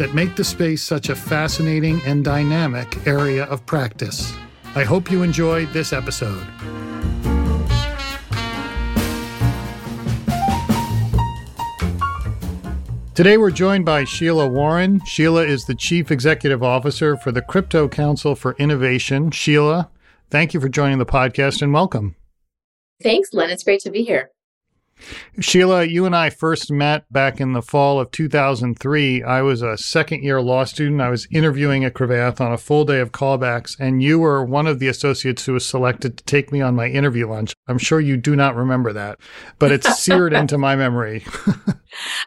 that make the space such a fascinating and dynamic area of practice. I hope you enjoyed this episode. Today we're joined by Sheila Warren. Sheila is the Chief Executive Officer for the Crypto Council for Innovation. Sheila, thank you for joining the podcast and welcome. Thanks, Len. It's great to be here. Sheila, you and I first met back in the fall of 2003. I was a second year law student. I was interviewing at Cravath on a full day of callbacks, and you were one of the associates who was selected to take me on my interview lunch. I'm sure you do not remember that, but it's seared into my memory.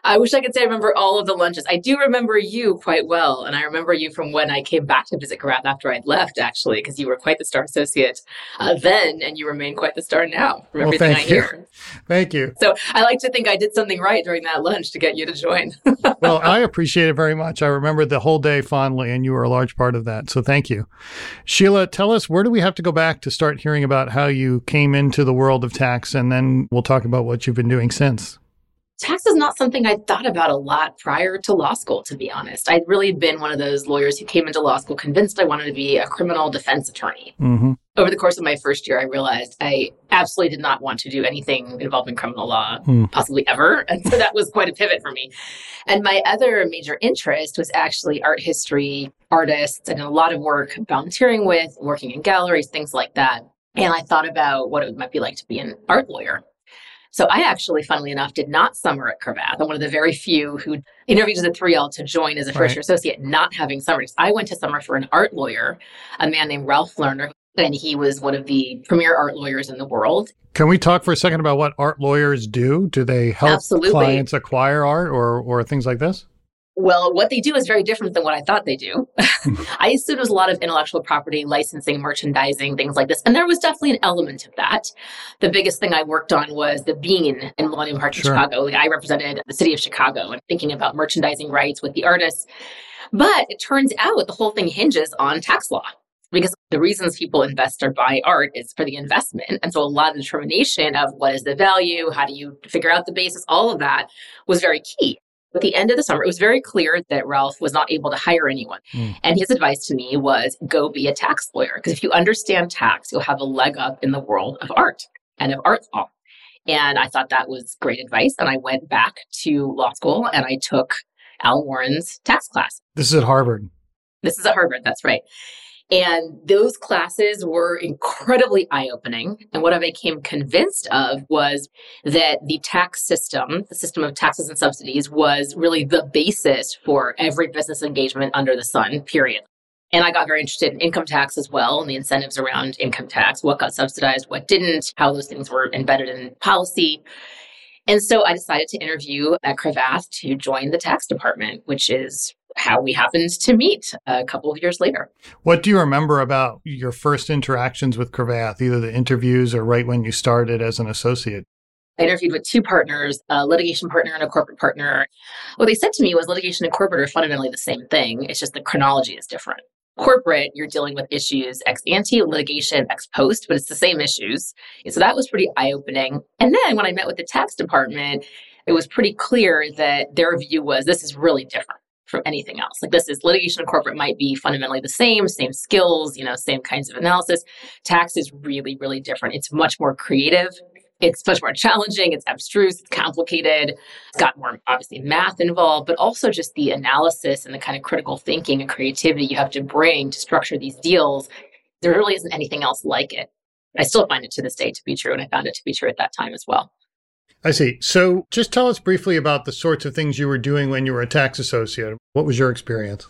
I wish I could say I remember all of the lunches. I do remember you quite well. And I remember you from when I came back to visit Cravath after I'd left, actually, because you were quite the star associate uh, then, and you remain quite the star now from well, everything I you. hear. Thank you. So I like to think I did something right during that lunch to get you to join. well, I appreciate it very much. I remember the whole day fondly, and you were a large part of that. So thank you. Sheila, tell us where do we have to go back to start hearing about how you came into the world of tax, and then we'll talk about what you've been doing since tax is not something I'd thought about a lot prior to law school, to be honest. I'd really been one of those lawyers who came into law school convinced I wanted to be a criminal defense attorney. Mm-hmm. Over the course of my first year, I realized I absolutely did not want to do anything involving criminal law, mm. possibly ever. And so that was quite a pivot for me. And my other major interest was actually art history, artists, and a lot of work volunteering with, working in galleries, things like that. And I thought about what it might be like to be an art lawyer. So I actually, funnily enough, did not summer at Cravath. I'm one of the very few who interviewed as a 3L to join as a first year associate, not having summers. I went to summer for an art lawyer, a man named Ralph Lerner, and he was one of the premier art lawyers in the world. Can we talk for a second about what art lawyers do? Do they help Absolutely. clients acquire art or, or things like this? Well, what they do is very different than what I thought they do. Hmm. I assumed it was a lot of intellectual property, licensing, merchandising, things like this. And there was definitely an element of that. The biggest thing I worked on was the Bean in Millennium Park sure. in Chicago. Like I represented the city of Chicago and thinking about merchandising rights with the artists. But it turns out the whole thing hinges on tax law because the reasons people invest or buy art is for the investment. And so a lot of determination of what is the value, how do you figure out the basis, all of that was very key. At the end of the summer, it was very clear that Ralph was not able to hire anyone. Mm. And his advice to me was go be a tax lawyer. Because if you understand tax, you'll have a leg up in the world of art and of art law. And I thought that was great advice. And I went back to law school and I took Al Warren's tax class. This is at Harvard. This is at Harvard. That's right. And those classes were incredibly eye opening. And what I became convinced of was that the tax system, the system of taxes and subsidies, was really the basis for every business engagement under the sun, period. And I got very interested in income tax as well and the incentives around income tax, what got subsidized, what didn't, how those things were embedded in policy. And so I decided to interview at Cravath to join the tax department, which is how we happened to meet a couple of years later. What do you remember about your first interactions with Cravath, either the interviews or right when you started as an associate? I interviewed with two partners, a litigation partner and a corporate partner. What they said to me was litigation and corporate are fundamentally the same thing. It's just the chronology is different. Corporate, you're dealing with issues ex ante, litigation ex post, but it's the same issues. And so that was pretty eye opening. And then when I met with the tax department, it was pretty clear that their view was this is really different from anything else. Like this is litigation and corporate might be fundamentally the same, same skills, you know, same kinds of analysis. Tax is really, really different. It's much more creative. It's much more challenging. It's abstruse. It's complicated. It's got more, obviously, math involved, but also just the analysis and the kind of critical thinking and creativity you have to bring to structure these deals. There really isn't anything else like it. I still find it to this day to be true, and I found it to be true at that time as well. I see. So just tell us briefly about the sorts of things you were doing when you were a tax associate. What was your experience?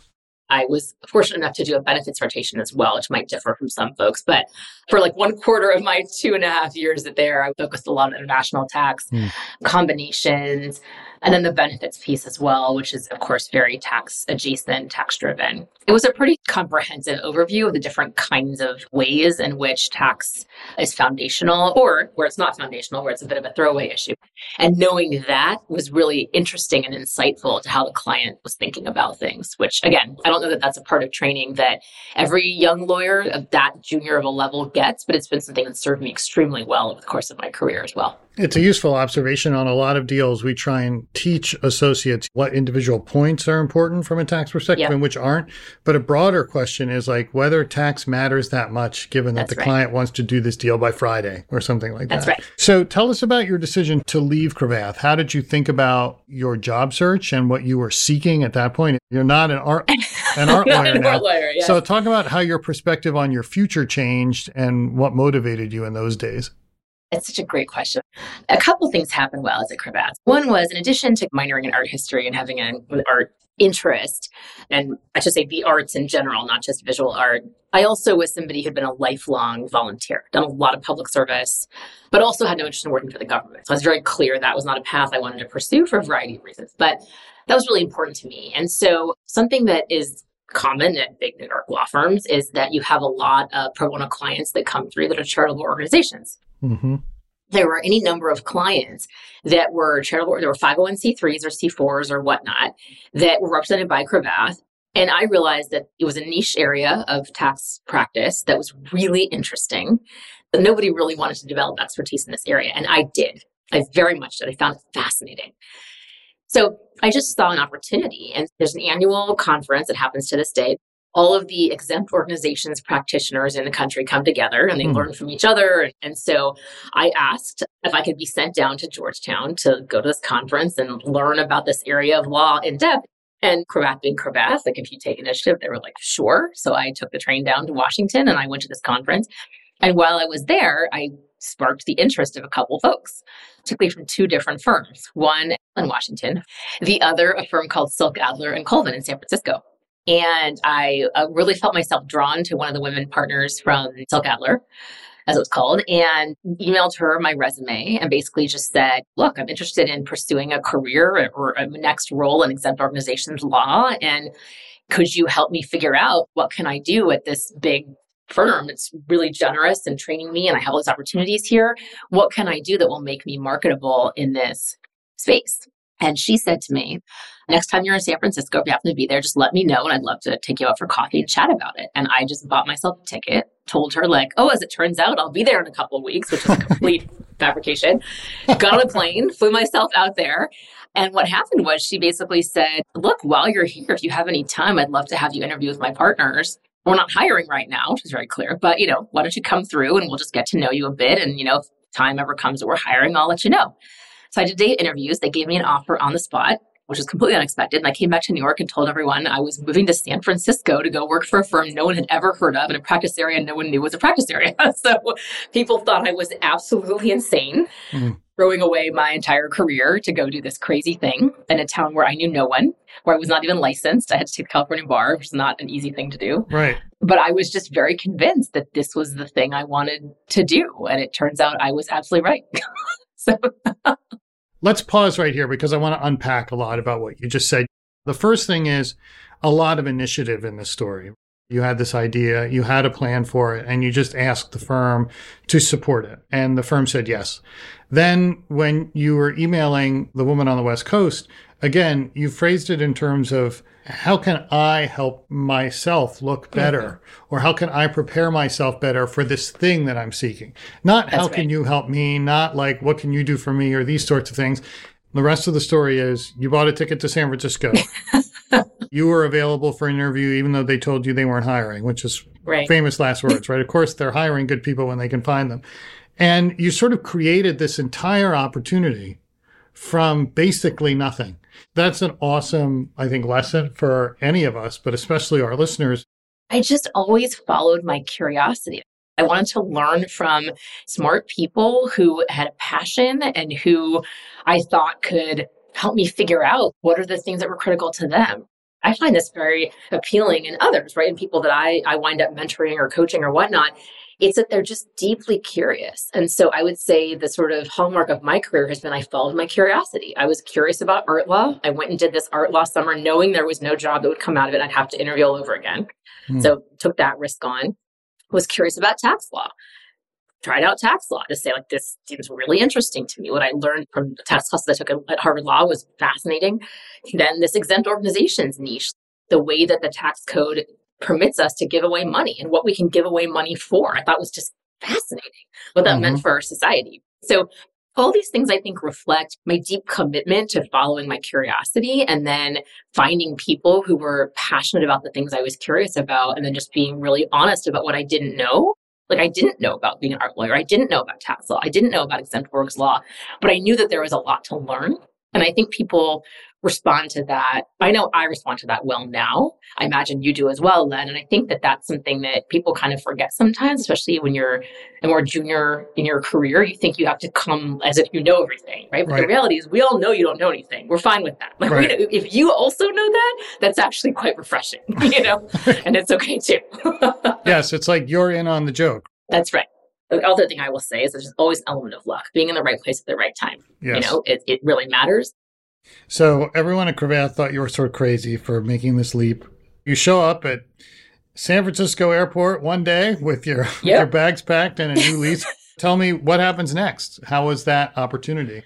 I was fortunate enough to do a benefits rotation as well, which might differ from some folks. But for like one quarter of my two and a half years there, I focused a lot on international tax mm. combinations, and then the benefits piece as well, which is, of course, very tax adjacent, tax driven. It was a pretty comprehensive overview of the different kinds of ways in which tax is foundational or where it's not foundational, where it's a bit of a throwaway issue. And knowing that was really interesting and insightful to how the client was thinking about things, which again, I don't know that that's a part of training that every young lawyer of that junior of a level gets, but it's been something that served me extremely well over the course of my career as well. It's a useful observation on a lot of deals. We try and teach associates what individual points are important from a tax perspective yep. and which aren't. But a broader question is like whether tax matters that much given that That's the right. client wants to do this deal by Friday or something like That's that. That's right. So tell us about your decision to leave Cravath. How did you think about your job search and what you were seeking at that point? You're not an art an art lawyer an now. Art lawyer, yes. So talk about how your perspective on your future changed and what motivated you in those days. It's such a great question. A couple things happened while I was at. One was, in addition to minoring in art history and having an art interest, and I should say the arts in general, not just visual art, I also was somebody who'd been a lifelong volunteer, done a lot of public service, but also had no interest in working for the government. So I was very clear that was not a path I wanted to pursue for a variety of reasons. But that was really important to me. And so something that is common at big New York law firms is that you have a lot of pro bono clients that come through that are charitable organizations. Mm-hmm. There were any number of clients that were charitable, there were 501c3s or C4s or whatnot that were represented by Cravath. And I realized that it was a niche area of tax practice that was really interesting. But nobody really wanted to develop expertise in this area. And I did. I very much did. I found it fascinating. So I just saw an opportunity. And there's an annual conference that happens to this day all of the exempt organizations practitioners in the country come together and they mm. learn from each other. And so I asked if I could be sent down to Georgetown to go to this conference and learn about this area of law in depth. And Cravath being Cravath, like if you take initiative, they were like, sure. So I took the train down to Washington and I went to this conference. And while I was there, I sparked the interest of a couple folks, particularly from two different firms. One in Washington, the other a firm called Silk Adler and Colvin in San Francisco. And I uh, really felt myself drawn to one of the women partners from Silk Adler, as it was called, and emailed her my resume and basically just said, Look, I'm interested in pursuing a career or a next role in exempt organizations law. And could you help me figure out what can I do at this big firm? It's really generous and training me, and I have all these opportunities here. What can I do that will make me marketable in this space? And she said to me, next time you're in San Francisco, if you happen to be there, just let me know and I'd love to take you out for coffee and chat about it. And I just bought myself a ticket, told her like, oh, as it turns out, I'll be there in a couple of weeks, which is a complete fabrication. Got on a plane, flew myself out there. And what happened was she basically said, look, while you're here, if you have any time, I'd love to have you interview with my partners. We're not hiring right now, which is very clear, but you know, why don't you come through and we'll just get to know you a bit. And, you know, if time ever comes that we're hiring, I'll let you know. So I did date interviews. They gave me an offer on the spot, which was completely unexpected. And I came back to New York and told everyone I was moving to San Francisco to go work for a firm no one had ever heard of in a practice area no one knew was a practice area. so people thought I was absolutely insane. Mm-hmm. Throwing away my entire career to go do this crazy thing in a town where I knew no one, where I was not even licensed. I had to take the California bar, which is not an easy thing to do. Right. But I was just very convinced that this was the thing I wanted to do. And it turns out I was absolutely right. so Let's pause right here because I want to unpack a lot about what you just said. The first thing is a lot of initiative in this story. You had this idea, you had a plan for it, and you just asked the firm to support it. And the firm said yes. Then, when you were emailing the woman on the West Coast, again, you phrased it in terms of how can I help myself look better? Mm-hmm. Or how can I prepare myself better for this thing that I'm seeking? Not That's how right. can you help me? Not like what can you do for me or these sorts of things. The rest of the story is you bought a ticket to San Francisco. you were available for an interview even though they told you they weren't hiring, which is right. famous last words, right? Of course, they're hiring good people when they can find them. And you sort of created this entire opportunity from basically nothing. That's an awesome, I think, lesson for any of us, but especially our listeners. I just always followed my curiosity. I wanted to learn from smart people who had a passion and who I thought could help me figure out what are the things that were critical to them. I find this very appealing in others, right? And people that I, I wind up mentoring or coaching or whatnot It's that they're just deeply curious. And so I would say the sort of hallmark of my career has been I followed my curiosity. I was curious about art law. I went and did this art law summer knowing there was no job that would come out of it. I'd have to interview all over again. Hmm. So took that risk on. Was curious about tax law tried out tax law to say like this seems really interesting to me what i learned from the tax classes i took at harvard law was fascinating then this exempt organizations niche the way that the tax code permits us to give away money and what we can give away money for i thought was just fascinating what that mm-hmm. meant for our society so all these things I think reflect my deep commitment to following my curiosity and then finding people who were passionate about the things I was curious about and then just being really honest about what I didn't know like I didn't know about being an art lawyer. I didn't know about tax law. I didn't know about exempt orgs law, but I knew that there was a lot to learn. And I think people respond to that. I know I respond to that well now. I imagine you do as well, Len. And I think that that's something that people kind of forget sometimes, especially when you're a more junior in your career. You think you have to come as if you know everything, right? But right. the reality is, we all know you don't know anything. We're fine with that. Like, right. if you also know that, that's actually quite refreshing, you know, and it's okay too. yes, it's like you're in on the joke. That's right. The other thing I will say is there's always an element of luck, being in the right place at the right time. Yes. You know, it, it really matters. So everyone at Cravath thought you were sort of crazy for making this leap. You show up at San Francisco airport one day with your, yep. with your bags packed and a new lease. Tell me what happens next. How was that opportunity?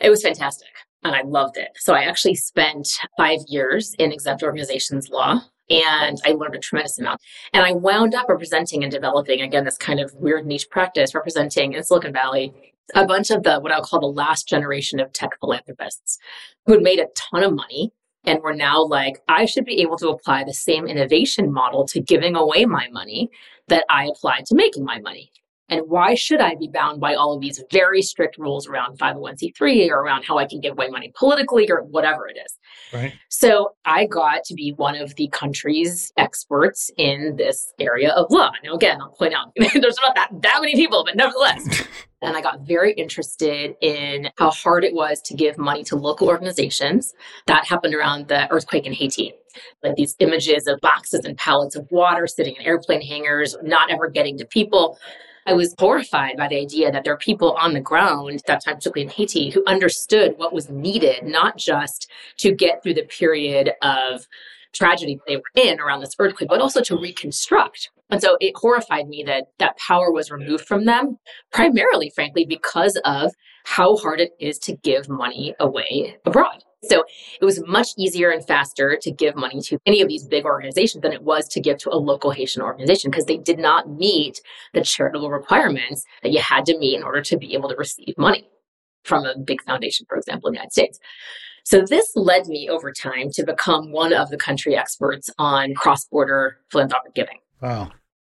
It was fantastic and I loved it. So I actually spent five years in exempt organizations law and I learned a tremendous amount. And I wound up representing and developing, again, this kind of weird niche practice, representing in Silicon Valley a bunch of the what I'll call the last generation of tech philanthropists who had made a ton of money and were now like, I should be able to apply the same innovation model to giving away my money that I applied to making my money. And why should I be bound by all of these very strict rules around 501c3 or around how I can give away money politically or whatever it is? Right. So I got to be one of the country's experts in this area of law. Now, again, I'll point out there's not that, that many people, but nevertheless. and I got very interested in how hard it was to give money to local organizations. That happened around the earthquake in Haiti. Like these images of boxes and pallets of water sitting in airplane hangars, not ever getting to people. I was horrified by the idea that there are people on the ground, that time, particularly in Haiti, who understood what was needed, not just to get through the period of tragedy they were in around this earthquake, but also to reconstruct. And so it horrified me that that power was removed from them, primarily, frankly, because of how hard it is to give money away abroad. So it was much easier and faster to give money to any of these big organizations than it was to give to a local Haitian organization because they did not meet the charitable requirements that you had to meet in order to be able to receive money from a big foundation, for example, in the United States. So this led me over time to become one of the country experts on cross-border philanthropic giving. Wow.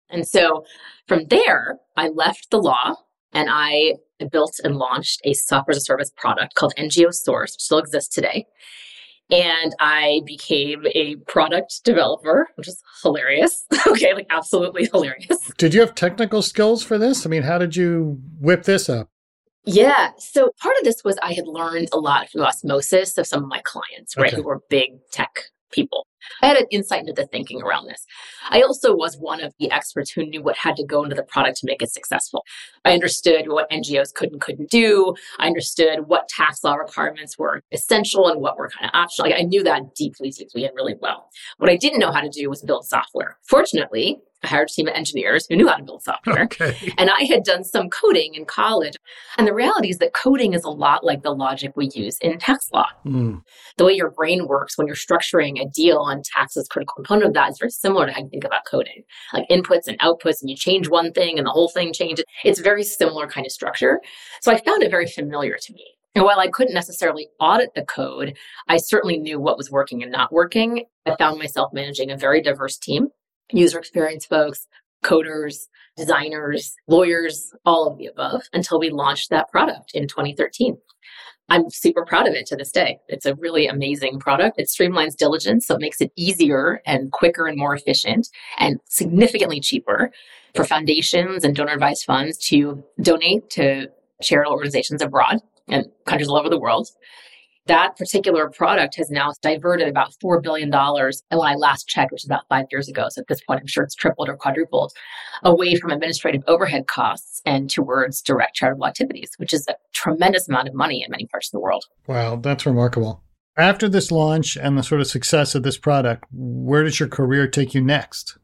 And so from there, I left the law and I built and launched a software as a service product called NGO Source, which still exists today. And I became a product developer, which is hilarious. okay, like absolutely hilarious. Did you have technical skills for this? I mean, how did you whip this up? Yeah. So part of this was I had learned a lot from osmosis of some of my clients, right, okay. who were big tech people. I had an insight into the thinking around this. I also was one of the experts who knew what had to go into the product to make it successful. I understood what NGOs could and couldn't do. I understood what tax law requirements were essential and what were kind of optional. I knew that deeply, deeply and really well. What I didn't know how to do was build software. Fortunately, I hired a team of engineers who knew how to build software. Okay. And I had done some coding in college. And the reality is that coding is a lot like the logic we use in tax law. Mm. The way your brain works when you're structuring a deal on tax is critical component of that is very similar to how you think about coding. Like inputs and outputs, and you change one thing and the whole thing changes. It's very similar kind of structure. So I found it very familiar to me. And while I couldn't necessarily audit the code, I certainly knew what was working and not working. I found myself managing a very diverse team user experience folks, coders, designers, lawyers, all of the above until we launched that product in 2013. I'm super proud of it to this day. It's a really amazing product. It streamlines diligence, so it makes it easier and quicker and more efficient and significantly cheaper for foundations and donor advised funds to donate to charitable organizations abroad and countries all over the world. That particular product has now diverted about $4 billion. And I last checked, which is about five years ago, so at this point, I'm sure it's tripled or quadrupled, away from administrative overhead costs and towards direct charitable activities, which is a tremendous amount of money in many parts of the world. Wow, that's remarkable. After this launch and the sort of success of this product, where does your career take you next?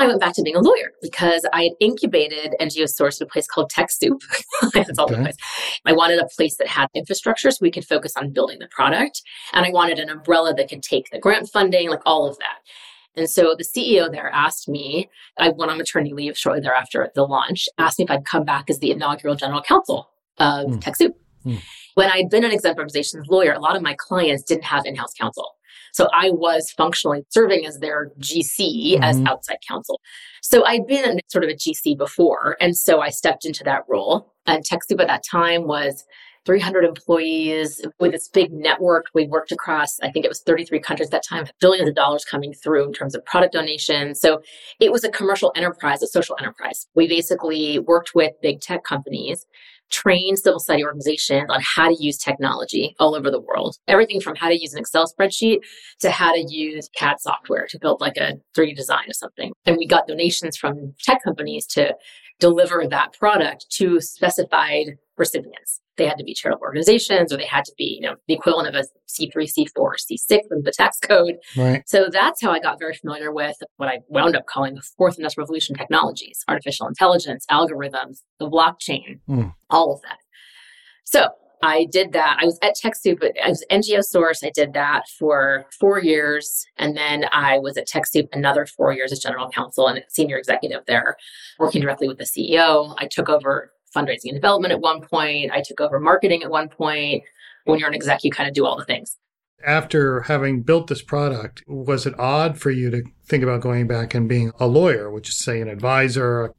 I went back to being a lawyer because I had incubated NGO Source at a place called TechSoup. That's all okay. the place. I wanted a place that had infrastructure so we could focus on building the product. And I wanted an umbrella that could take the grant funding, like all of that. And so the CEO there asked me, I went on maternity leave shortly thereafter at the launch, asked me if I'd come back as the inaugural general counsel of mm. TechSoup. Mm. When I'd been an exempt organizations lawyer, a lot of my clients didn't have in-house counsel. So I was functionally serving as their GC mm-hmm. as outside counsel. So I'd been sort of a GC before. And so I stepped into that role. And TechSoup at that time was 300 employees with this big network. We worked across, I think it was 33 countries at that time, billions of dollars coming through in terms of product donations. So it was a commercial enterprise, a social enterprise. We basically worked with big tech companies train civil society organizations on how to use technology all over the world. Everything from how to use an Excel spreadsheet to how to use CAD software to build like a 3D design or something. And we got donations from tech companies to deliver that product to specified recipients. They had to be charitable organizations or they had to be, you know, the equivalent of a C3, C4, C6 in the tax code. Right. So that's how I got very familiar with what I wound up calling the fourth industrial revolution technologies, artificial intelligence, algorithms, the blockchain, mm. all of that. So I did that. I was at TechSoup, I was NGO Source. I did that for four years. And then I was at TechSoup another four years as general counsel and senior executive there, working directly with the CEO. I took over fundraising and development at one point. I took over marketing at one point. When you're an exec, you kind of do all the things. After having built this product, was it odd for you to think about going back and being a lawyer, which is, say, an advisor,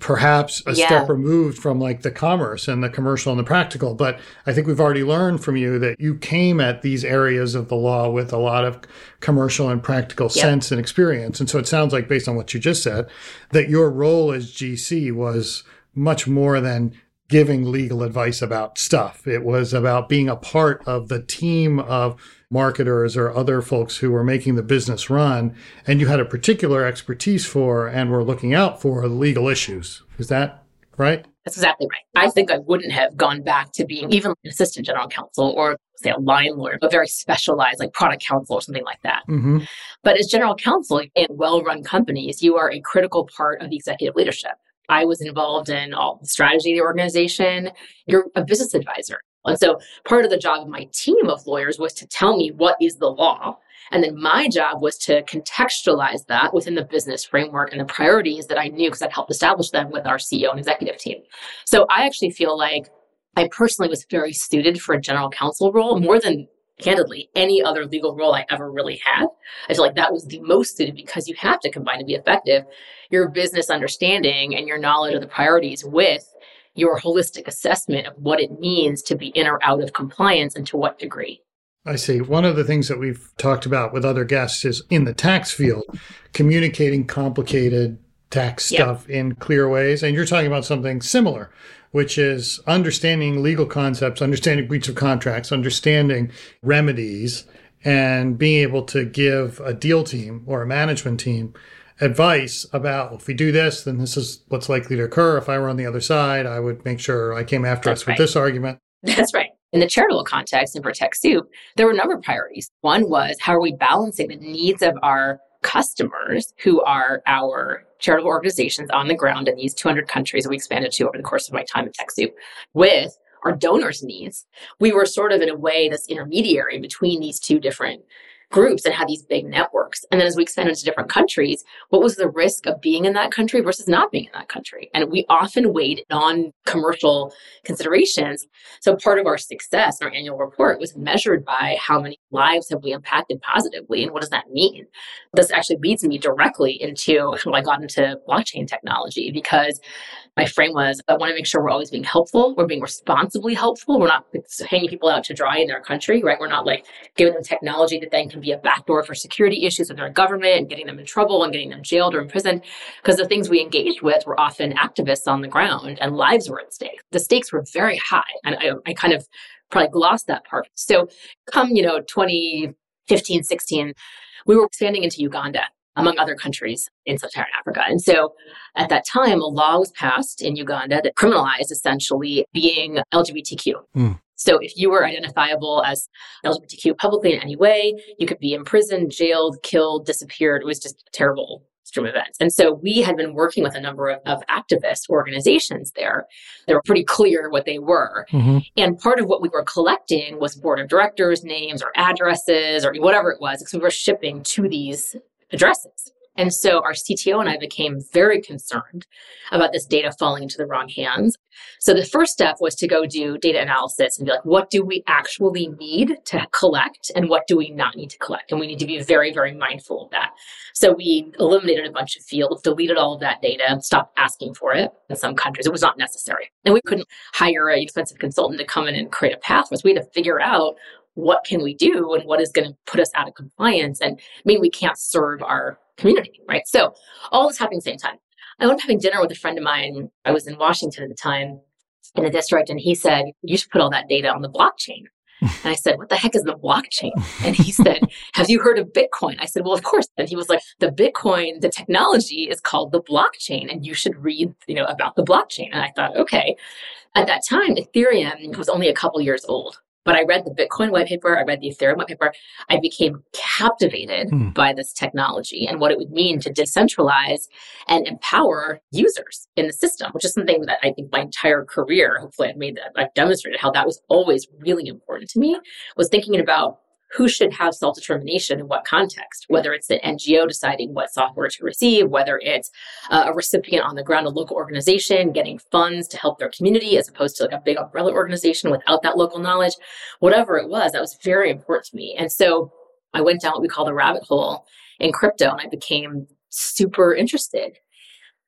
perhaps a yeah. step removed from like the commerce and the commercial and the practical. But I think we've already learned from you that you came at these areas of the law with a lot of commercial and practical yep. sense and experience. And so it sounds like, based on what you just said, that your role as GC was much more than giving legal advice about stuff. It was about being a part of the team of marketers or other folks who were making the business run, and you had a particular expertise for and were looking out for legal issues. Is that right? That's exactly right. I think I wouldn't have gone back to being even an assistant general counsel or say a line lawyer, but very specialized like product counsel or something like that. Mm-hmm. But as general counsel in well-run companies, you are a critical part of the executive leadership. I was involved in all the strategy of the organization. You're a business advisor. And so part of the job of my team of lawyers was to tell me what is the law. And then my job was to contextualize that within the business framework and the priorities that I knew because I'd helped establish them with our CEO and executive team. So I actually feel like I personally was very suited for a general counsel role more than candidly any other legal role I ever really had. I feel like that was the most suited because you have to combine to be effective your business understanding and your knowledge of the priorities with your holistic assessment of what it means to be in or out of compliance and to what degree. I see. One of the things that we've talked about with other guests is in the tax field, communicating complicated tax stuff in clear ways. And you're talking about something similar, which is understanding legal concepts, understanding breach of contracts, understanding remedies, and being able to give a deal team or a management team advice about if we do this, then this is what's likely to occur. If I were on the other side, I would make sure I came after That's us right. with this argument. That's right. In the charitable context and for TechSoup, there were a number of priorities. One was how are we balancing the needs of our customers who are our charitable organizations on the ground in these 200 countries that we expanded to over the course of my time at TechSoup with our donors' needs. We were sort of in a way this intermediary between these two different groups and had these big networks. And then as we expanded to different countries, what was the risk of being in that country versus not being in that country? And we often weighed on commercial considerations. So part of our success in our annual report was measured by how many lives have we impacted positively and what does that mean? This actually leads me directly into how I got into blockchain technology because my frame was I want to make sure we're always being helpful. We're being responsibly helpful. We're not hanging people out to dry in their country, right? We're not like giving them technology that then can be a backdoor for security issues with our government and getting them in trouble and getting them jailed or imprisoned. Because the things we engaged with were often activists on the ground and lives were at stake. The stakes were very high. And I, I kind of probably glossed that part. So come, you know, 2015, 16, we were expanding into Uganda among other countries in sub-Saharan Africa. And so at that time, a law was passed in Uganda that criminalized essentially being LGBTQ. Mm. So if you were identifiable as LGBTQ publicly in any way, you could be imprisoned, jailed, killed, disappeared. It was just terrible events. And so we had been working with a number of, of activist organizations there. They were pretty clear what they were. Mm-hmm. And part of what we were collecting was board of directors names or addresses or whatever it was, because we were shipping to these addresses. And so our CTO and I became very concerned about this data falling into the wrong hands. So the first step was to go do data analysis and be like, what do we actually need to collect and what do we not need to collect? And we need to be very, very mindful of that. So we eliminated a bunch of fields, deleted all of that data, stopped asking for it. In some countries, it was not necessary. And we couldn't hire an expensive consultant to come in and create a path for us. We had to figure out what can we do and what is going to put us out of compliance and mean we can't serve our community, right? So all this happening at the same time. I went having dinner with a friend of mine. I was in Washington at the time in the district, and he said, You should put all that data on the blockchain. And I said, What the heck is the blockchain? And he said, Have you heard of Bitcoin? I said, Well, of course. And he was like, The Bitcoin, the technology is called the blockchain, and you should read, you know, about the blockchain. And I thought, okay. At that time, Ethereum was only a couple years old. But I read the Bitcoin white paper, I read the Ethereum white paper. I became captivated hmm. by this technology and what it would mean to decentralize and empower users in the system, which is something that I think my entire career, hopefully I've made that, I've demonstrated how that was always really important to me, was thinking about who should have self determination in what context, whether it's an NGO deciding what software to receive, whether it's uh, a recipient on the ground, a local organization getting funds to help their community as opposed to like a big umbrella organization without that local knowledge, whatever it was, that was very important to me. And so I went down what we call the rabbit hole in crypto and I became super interested.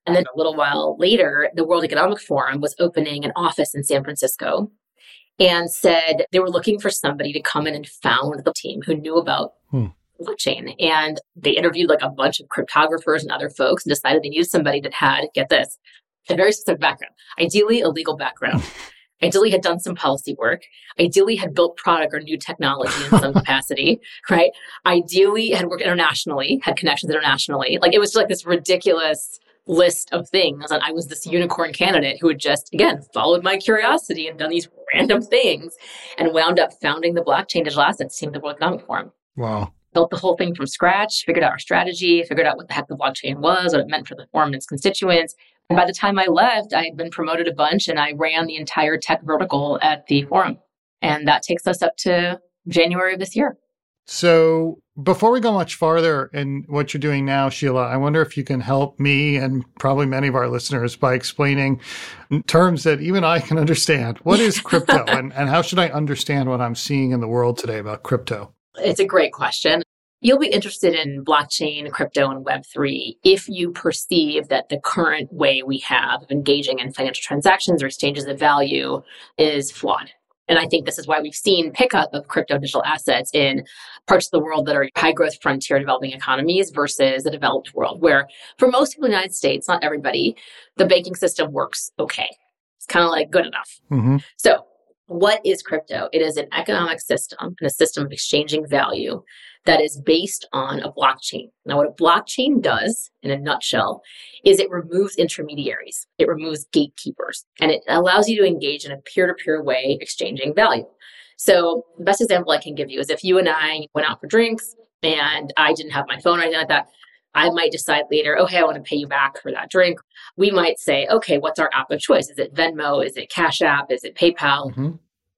And then a little while later, the World Economic Forum was opening an office in San Francisco and said they were looking for somebody to come in and found the team who knew about hmm. blockchain. And they interviewed like a bunch of cryptographers and other folks and decided they needed somebody that had, get this, a very specific background, ideally a legal background. ideally had done some policy work, ideally had built product or new technology in some capacity, right? Ideally had worked internationally, had connections internationally. Like it was like this ridiculous list of things. And I was this unicorn candidate who had just, again, followed my curiosity and done these random things and wound up founding the blockchain digital assets team at the World Economic Forum. Wow. Built the whole thing from scratch, figured out our strategy, figured out what the heck the blockchain was, what it meant for the forum and its constituents. And by the time I left, I had been promoted a bunch and I ran the entire tech vertical at the forum. And that takes us up to January of this year. So before we go much farther in what you're doing now, Sheila, I wonder if you can help me and probably many of our listeners by explaining terms that even I can understand. What is crypto and, and how should I understand what I'm seeing in the world today about crypto? It's a great question. You'll be interested in blockchain, crypto, and Web3 if you perceive that the current way we have of engaging in financial transactions or exchanges of value is flawed and I think this is why we've seen pickup of crypto digital assets in parts of the world that are high growth frontier developing economies versus the developed world, where for most people in the United States, not everybody, the banking system works okay. It's kind of like good enough. Mm-hmm. So what is crypto? It is an economic system and a system of exchanging value that is based on a blockchain. Now, what a blockchain does in a nutshell is it removes intermediaries, it removes gatekeepers, and it allows you to engage in a peer to peer way exchanging value. So, the best example I can give you is if you and I went out for drinks and I didn't have my phone or anything like that, I might decide later, okay, I want to pay you back for that drink. We might say, okay, what's our app of choice? Is it Venmo? Is it Cash App? Is it PayPal? Mm-hmm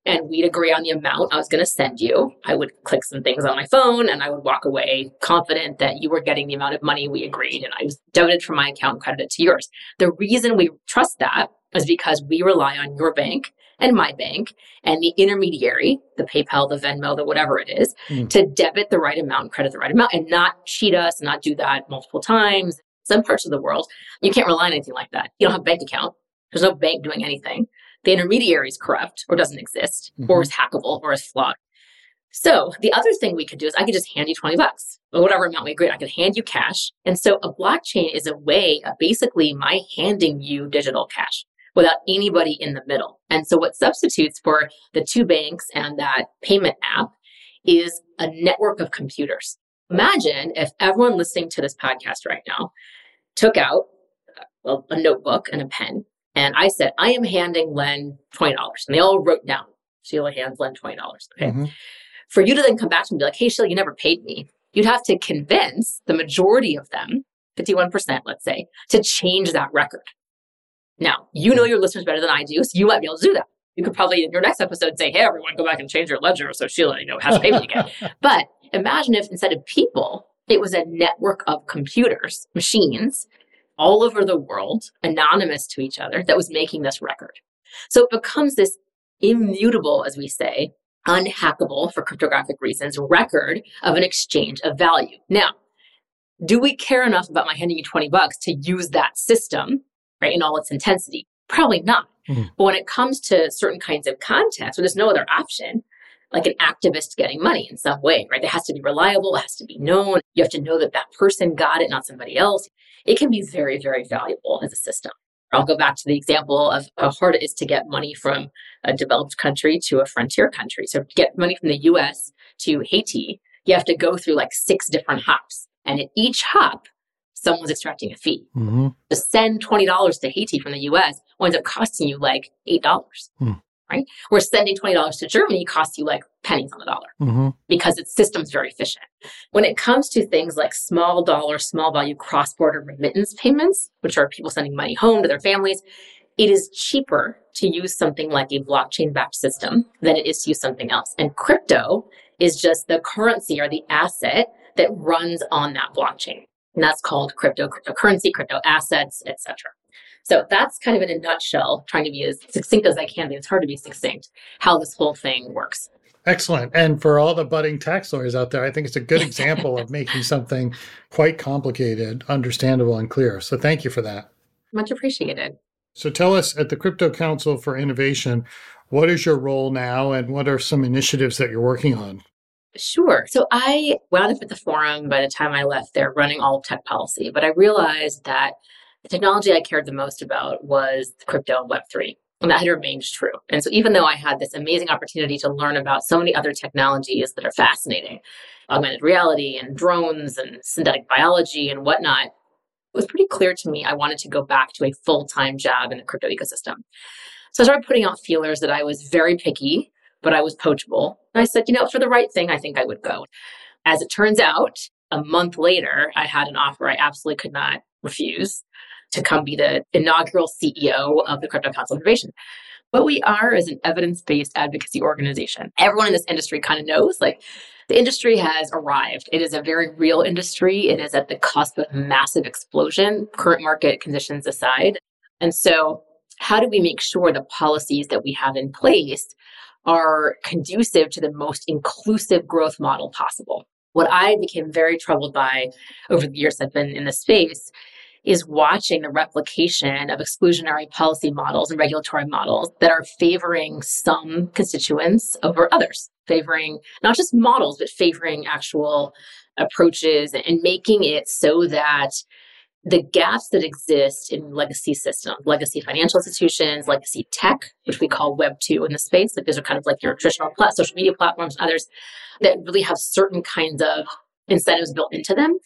and we'd agree on the amount I was going to send you. I would click some things on my phone and I would walk away confident that you were getting the amount of money we agreed and I was debited from my account and credited to yours. The reason we trust that is because we rely on your bank and my bank and the intermediary, the PayPal, the Venmo, the whatever it is, mm. to debit the right amount, and credit the right amount, and not cheat us, not do that multiple times. Some parts of the world, you can't rely on anything like that. You don't have a bank account. There's no bank doing anything the intermediary is corrupt or doesn't exist mm-hmm. or is hackable or is flawed. So the other thing we could do is I could just hand you 20 bucks or whatever amount we agree. I could hand you cash. And so a blockchain is a way of basically my handing you digital cash. without anybody in the middle. And so what substitutes for the two banks and that payment app is a network of computers. Imagine if everyone listening to this podcast right now took out a, a notebook and a pen and I said, I am handing Len $20. And they all wrote down, Sheila hands Len $20. Okay. Mm-hmm. For you to then come back to me and be like, hey, Sheila, you never paid me. You'd have to convince the majority of them, 51%, let's say, to change that record. Now, you know your listeners better than I do, so you might be able to do that. You could probably in your next episode say, hey, everyone, go back and change your ledger so Sheila, you know, has to pay me again. but imagine if instead of people, it was a network of computers, machines all over the world, anonymous to each other, that was making this record. So it becomes this immutable, as we say, unhackable for cryptographic reasons record of an exchange of value. Now, do we care enough about my handing you 20 bucks to use that system, right, in all its intensity? Probably not. Mm-hmm. But when it comes to certain kinds of contexts where there's no other option, like an activist getting money in some way, right? It has to be reliable, it has to be known. You have to know that that person got it, not somebody else. It can be very, very valuable as a system. I'll go back to the example of how hard it is to get money from a developed country to a frontier country. So to get money from the US to Haiti, you have to go through like six different hops. And at each hop, someone's extracting a fee. Mm-hmm. To send $20 to Haiti from the US winds up costing you like $8. Mm right? Where sending $20 to Germany costs you like pennies on the dollar mm-hmm. because its system's very efficient. When it comes to things like small dollar, small value cross border remittance payments, which are people sending money home to their families, it is cheaper to use something like a blockchain backed system than it is to use something else. And crypto is just the currency or the asset that runs on that blockchain. And that's called crypto, cryptocurrency, crypto assets, etc. So that's kind of in a nutshell, trying to be as succinct as I can be. It's hard to be succinct how this whole thing works. Excellent. And for all the budding tax lawyers out there, I think it's a good example of making something quite complicated, understandable, and clear. So thank you for that. Much appreciated. So tell us at the Crypto Council for Innovation, what is your role now and what are some initiatives that you're working on? Sure. So I wound up at the forum by the time I left there running all tech policy, but I realized that the technology I cared the most about was crypto and Web3. And that had remained true. And so even though I had this amazing opportunity to learn about so many other technologies that are fascinating, augmented reality and drones and synthetic biology and whatnot, it was pretty clear to me I wanted to go back to a full-time job in the crypto ecosystem. So I started putting out feelers that I was very picky, but I was poachable. And I said, you know, for the right thing, I think I would go. As it turns out, a month later, I had an offer I absolutely could not refuse to come be the inaugural CEO of the Crypto Council Innovation. What we are is an evidence based advocacy organization. Everyone in this industry kind of knows like the industry has arrived. It is a very real industry. It is at the cusp of massive explosion, current market conditions aside. And so, how do we make sure the policies that we have in place are conducive to the most inclusive growth model possible? What I became very troubled by over the years I've been in this space is watching the replication of exclusionary policy models and regulatory models that are favoring some constituents over others, favoring not just models, but favoring actual approaches and making it so that the gaps that exist in legacy systems, legacy financial institutions, legacy tech, which we call Web 2 in the space, like those are kind of like your traditional social media platforms and others that really have certain kinds of incentives built into them.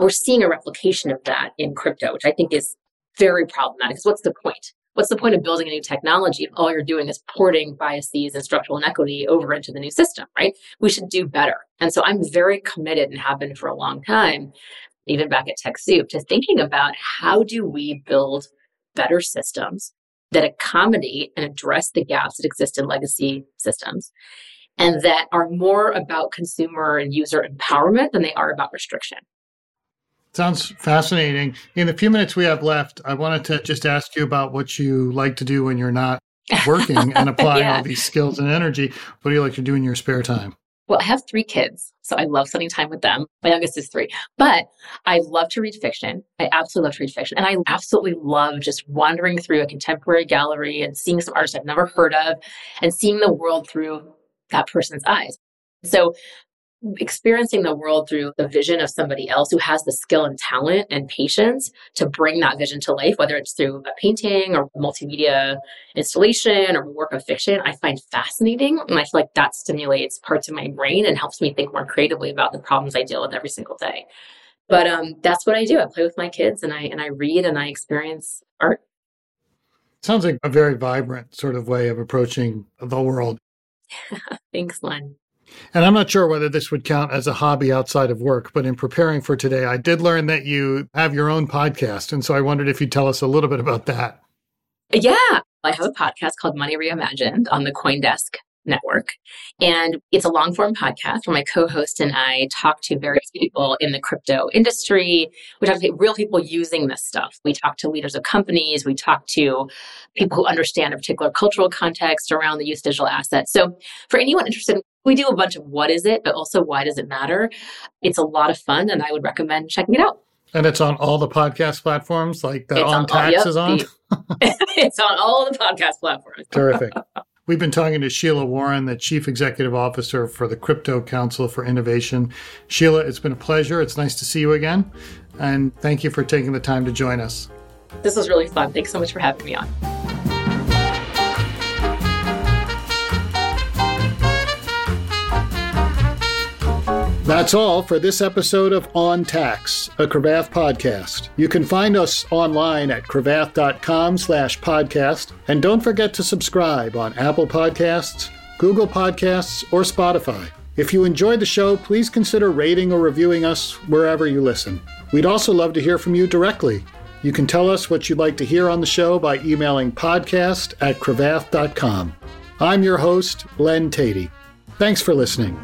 We're seeing a replication of that in crypto, which I think is very problematic. Because what's the point? What's the point of building a new technology if all you're doing is porting biases and structural inequity over into the new system, right? We should do better. And so I'm very committed and have been for a long time, even back at TechSoup, to thinking about how do we build better systems that accommodate and address the gaps that exist in legacy systems and that are more about consumer and user empowerment than they are about restriction. Sounds fascinating. In the few minutes we have left, I wanted to just ask you about what you like to do when you're not working and applying yeah. all these skills and energy. What do you like to do in your spare time? Well, I have three kids, so I love spending time with them. My youngest is three, but I love to read fiction. I absolutely love to read fiction. And I absolutely love just wandering through a contemporary gallery and seeing some artists I've never heard of and seeing the world through that person's eyes. So experiencing the world through the vision of somebody else who has the skill and talent and patience to bring that vision to life, whether it's through a painting or multimedia installation or work of fiction, I find fascinating. And I feel like that stimulates parts of my brain and helps me think more creatively about the problems I deal with every single day. But um, that's what I do. I play with my kids and I and I read and I experience art. Sounds like a very vibrant sort of way of approaching the world. Thanks, Len. And I'm not sure whether this would count as a hobby outside of work, but in preparing for today, I did learn that you have your own podcast. And so I wondered if you'd tell us a little bit about that. Yeah. I have a podcast called Money Reimagined on the Coindesk network. And it's a long form podcast where my co host and I talk to various people in the crypto industry. We talk to real people using this stuff. We talk to leaders of companies. We talk to people who understand a particular cultural context around the use of digital assets. So for anyone interested, we do a bunch of what is it, but also why does it matter? It's a lot of fun and I would recommend checking it out. And it's on all the podcast platforms, like the On, on Tax is on? It's on all the podcast platforms. Terrific. We've been talking to Sheila Warren, the Chief Executive Officer for the Crypto Council for Innovation. Sheila, it's been a pleasure. It's nice to see you again. And thank you for taking the time to join us. This was really fun. Thanks so much for having me on. That's all for this episode of On Tax, a Cravath podcast. You can find us online at cravath.com slash podcast. And don't forget to subscribe on Apple Podcasts, Google Podcasts, or Spotify. If you enjoyed the show, please consider rating or reviewing us wherever you listen. We'd also love to hear from you directly. You can tell us what you'd like to hear on the show by emailing podcast at cravath.com. I'm your host, Len Teti. Thanks for listening.